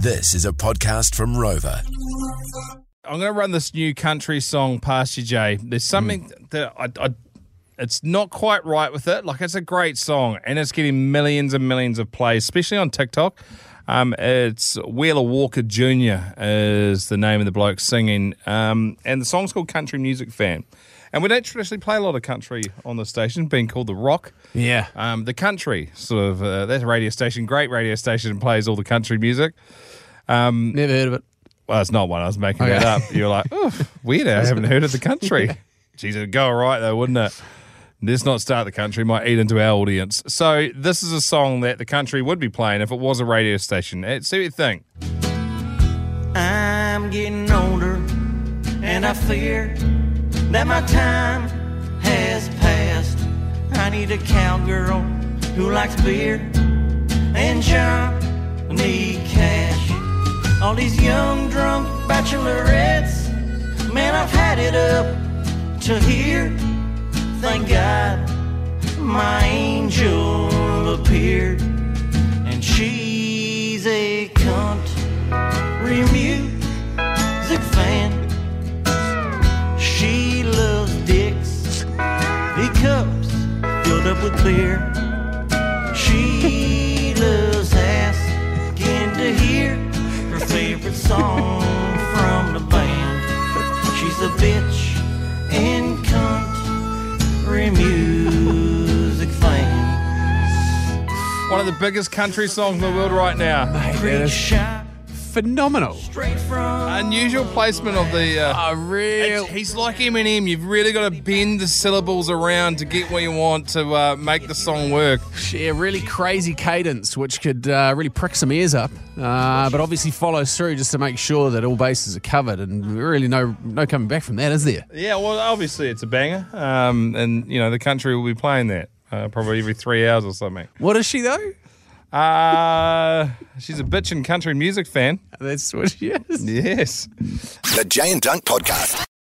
This is a podcast from Rover. I'm going to run this new country song past you, Jay. There's something hmm. that I, I, it's not quite right with it. Like it's a great song, and it's getting millions and millions of plays, especially on TikTok. Um, it's Wheeler Walker Jr. is the name of the bloke singing, um, and the song's called Country Music Fan. And we don't traditionally play a lot of country on the station, being called the Rock. Yeah. Um, the country sort of uh, that radio station, great radio station, plays all the country music. Never heard of it. Well, it's not one. I was making Okay. that up. You're like, oh, weird. I haven't heard of the country. Jeez, it'd go all right though, wouldn't it? Let's not start the country. Might eat into our audience. So this is a song that the country would be playing if it was a radio station. Eh, See what you think. I'm getting older, and I fear that my time has passed. I need a cowgirl who likes beer and Johnny Cash. All these young drunk bachelorettes, man, I've had it up to here. Thank God my angel appeared, and she's a country music fan. She loves dicks, big cups filled up with beer. She loves asking to hear her favorite song from the band. She's a bitch One of the biggest country songs in the world right now. is Shot Phenomenal. straight from Unusual placement of the. Uh, A real. It's- He's like Eminem. You've really got to bend the syllables around to get what you want to uh, make the song work. Yeah, really crazy cadence, which could uh, really prick some ears up, uh, but obviously follows through just to make sure that all bases are covered, and really no no coming back from that, is there? Yeah, well, obviously it's a banger, um, and you know the country will be playing that uh, probably every three hours or something. What is she though? Uh, she's a bitch and country music fan. That's what she is. Yes. The Jay and Dunc Podcast.